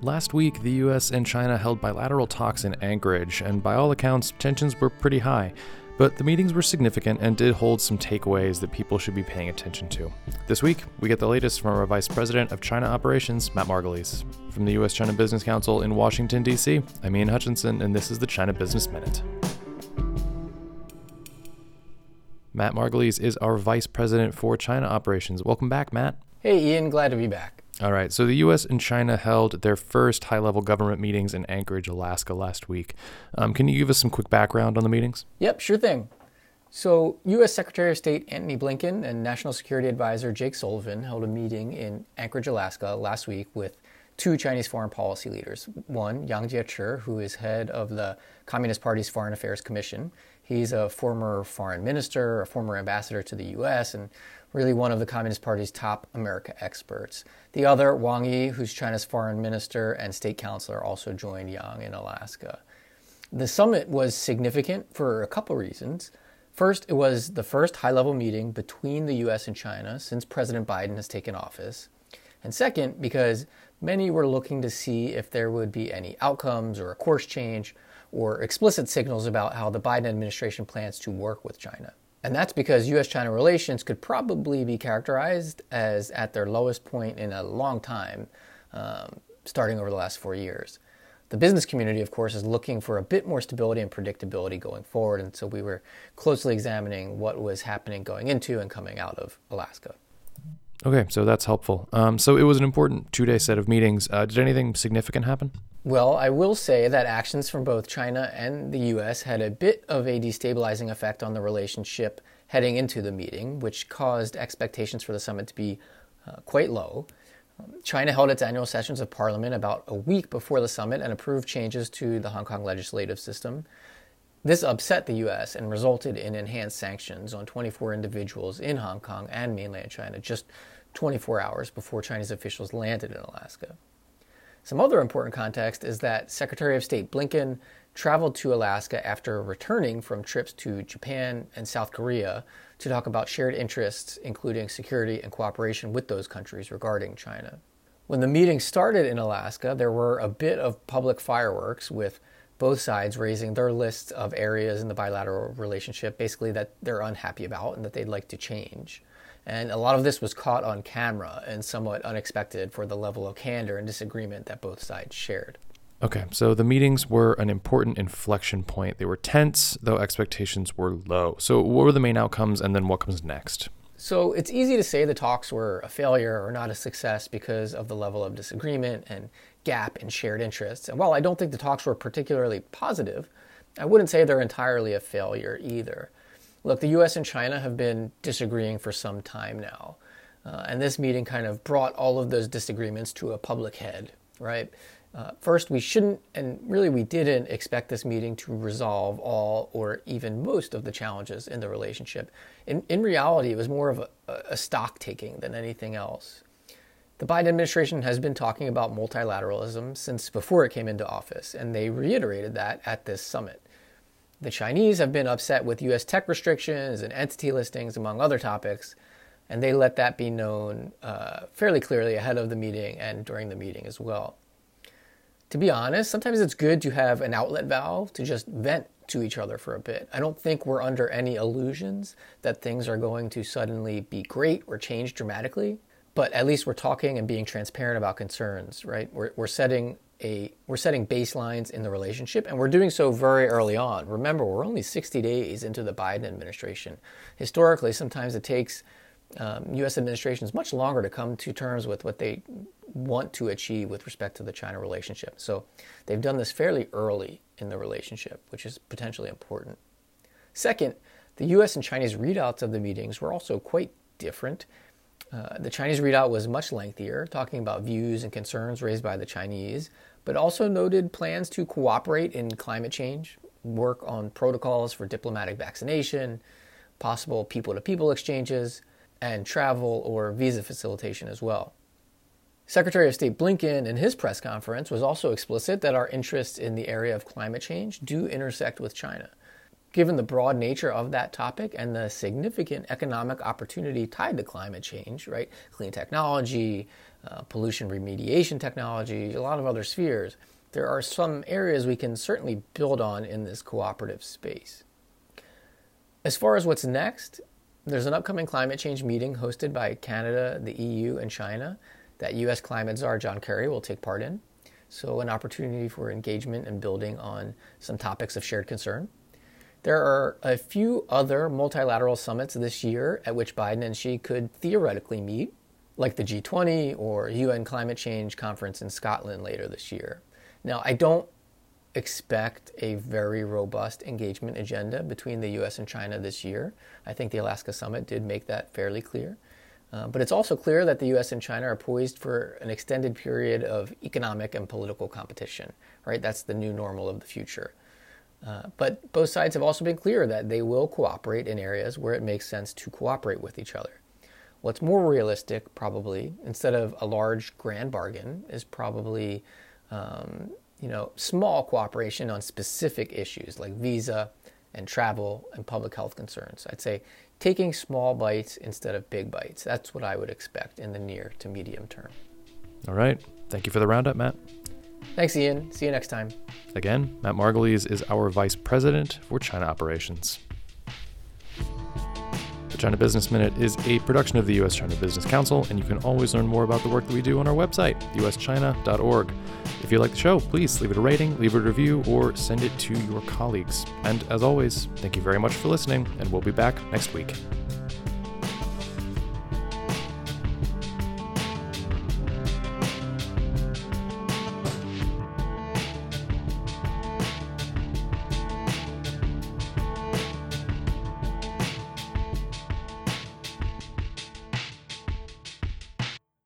Last week, the US and China held bilateral talks in Anchorage, and by all accounts, tensions were pretty high. But the meetings were significant and did hold some takeaways that people should be paying attention to. This week, we get the latest from our Vice President of China Operations, Matt Margulies. From the US China Business Council in Washington, D.C., I'm Ian Hutchinson, and this is the China Business Minute. Matt Margulies is our Vice President for China Operations. Welcome back, Matt. Hey, Ian, glad to be back. All right. So the U.S. and China held their first high level government meetings in Anchorage, Alaska last week. Um, can you give us some quick background on the meetings? Yep, sure thing. So, U.S. Secretary of State Antony Blinken and National Security Advisor Jake Sullivan held a meeting in Anchorage, Alaska last week with two Chinese foreign policy leaders. One, Yang Jiechi, who is head of the Communist Party's Foreign Affairs Commission. He's a former foreign minister, a former ambassador to the U.S., and really one of the Communist Party's top America experts. The other, Wang Yi, who's China's foreign minister and state counselor, also joined Yang in Alaska. The summit was significant for a couple reasons. First, it was the first high level meeting between the US and China since President Biden has taken office. And second, because many were looking to see if there would be any outcomes or a course change or explicit signals about how the Biden administration plans to work with China. And that's because US China relations could probably be characterized as at their lowest point in a long time, um, starting over the last four years. The business community, of course, is looking for a bit more stability and predictability going forward, and so we were closely examining what was happening going into and coming out of Alaska. Okay, so that's helpful. Um, so it was an important two day set of meetings. Uh, did anything significant happen? Well, I will say that actions from both China and the U.S. had a bit of a destabilizing effect on the relationship heading into the meeting, which caused expectations for the summit to be uh, quite low. China held its annual sessions of parliament about a week before the summit and approved changes to the Hong Kong legislative system. This upset the U.S. and resulted in enhanced sanctions on 24 individuals in Hong Kong and mainland China just 24 hours before Chinese officials landed in Alaska. Some other important context is that Secretary of State Blinken traveled to Alaska after returning from trips to Japan and South Korea to talk about shared interests, including security and cooperation with those countries regarding China. When the meeting started in Alaska, there were a bit of public fireworks with both sides raising their lists of areas in the bilateral relationship, basically that they're unhappy about and that they'd like to change. And a lot of this was caught on camera and somewhat unexpected for the level of candor and disagreement that both sides shared. Okay, so the meetings were an important inflection point. They were tense, though expectations were low. So, what were the main outcomes, and then what comes next? So, it's easy to say the talks were a failure or not a success because of the level of disagreement and gap in shared interests. And while I don't think the talks were particularly positive, I wouldn't say they're entirely a failure either. Look, the US and China have been disagreeing for some time now. Uh, and this meeting kind of brought all of those disagreements to a public head, right? Uh, first, we shouldn't, and really we didn't expect this meeting to resolve all or even most of the challenges in the relationship. In, in reality, it was more of a, a stock taking than anything else. The Biden administration has been talking about multilateralism since before it came into office, and they reiterated that at this summit. The Chinese have been upset with U.S. tech restrictions and entity listings, among other topics, and they let that be known uh, fairly clearly ahead of the meeting and during the meeting as well. To be honest, sometimes it's good to have an outlet valve to just vent to each other for a bit. I don't think we're under any illusions that things are going to suddenly be great or change dramatically but at least we're talking and being transparent about concerns, right? We're, we're setting a we're setting baselines in the relationship and we're doing so very early on. Remember, we're only 60 days into the Biden administration. Historically, sometimes it takes um, U.S. administrations much longer to come to terms with what they want to achieve with respect to the China relationship. So they've done this fairly early in the relationship, which is potentially important. Second, the U.S. and Chinese readouts of the meetings were also quite different. Uh, the Chinese readout was much lengthier, talking about views and concerns raised by the Chinese, but also noted plans to cooperate in climate change, work on protocols for diplomatic vaccination, possible people to people exchanges, and travel or visa facilitation as well. Secretary of State Blinken, in his press conference, was also explicit that our interests in the area of climate change do intersect with China given the broad nature of that topic and the significant economic opportunity tied to climate change, right? Clean technology, uh, pollution remediation technology, a lot of other spheres. There are some areas we can certainly build on in this cooperative space. As far as what's next, there's an upcoming climate change meeting hosted by Canada, the EU, and China that US climate czar John Kerry will take part in. So, an opportunity for engagement and building on some topics of shared concern. There are a few other multilateral summits this year at which Biden and Xi could theoretically meet, like the G20 or UN Climate Change Conference in Scotland later this year. Now, I don't expect a very robust engagement agenda between the US and China this year. I think the Alaska Summit did make that fairly clear. Uh, but it's also clear that the US and China are poised for an extended period of economic and political competition, right? That's the new normal of the future. Uh, but both sides have also been clear that they will cooperate in areas where it makes sense to cooperate with each other. What's more realistic, probably, instead of a large grand bargain, is probably um, you know small cooperation on specific issues like visa and travel and public health concerns. I'd say taking small bites instead of big bites. That's what I would expect in the near to medium term. All right. Thank you for the roundup, Matt. Thanks, Ian. See you next time. Again, Matt Margulies is our Vice President for China Operations. The China Business Minute is a production of the U.S. China Business Council, and you can always learn more about the work that we do on our website, uschina.org. If you like the show, please leave it a rating, leave it a review, or send it to your colleagues. And as always, thank you very much for listening, and we'll be back next week.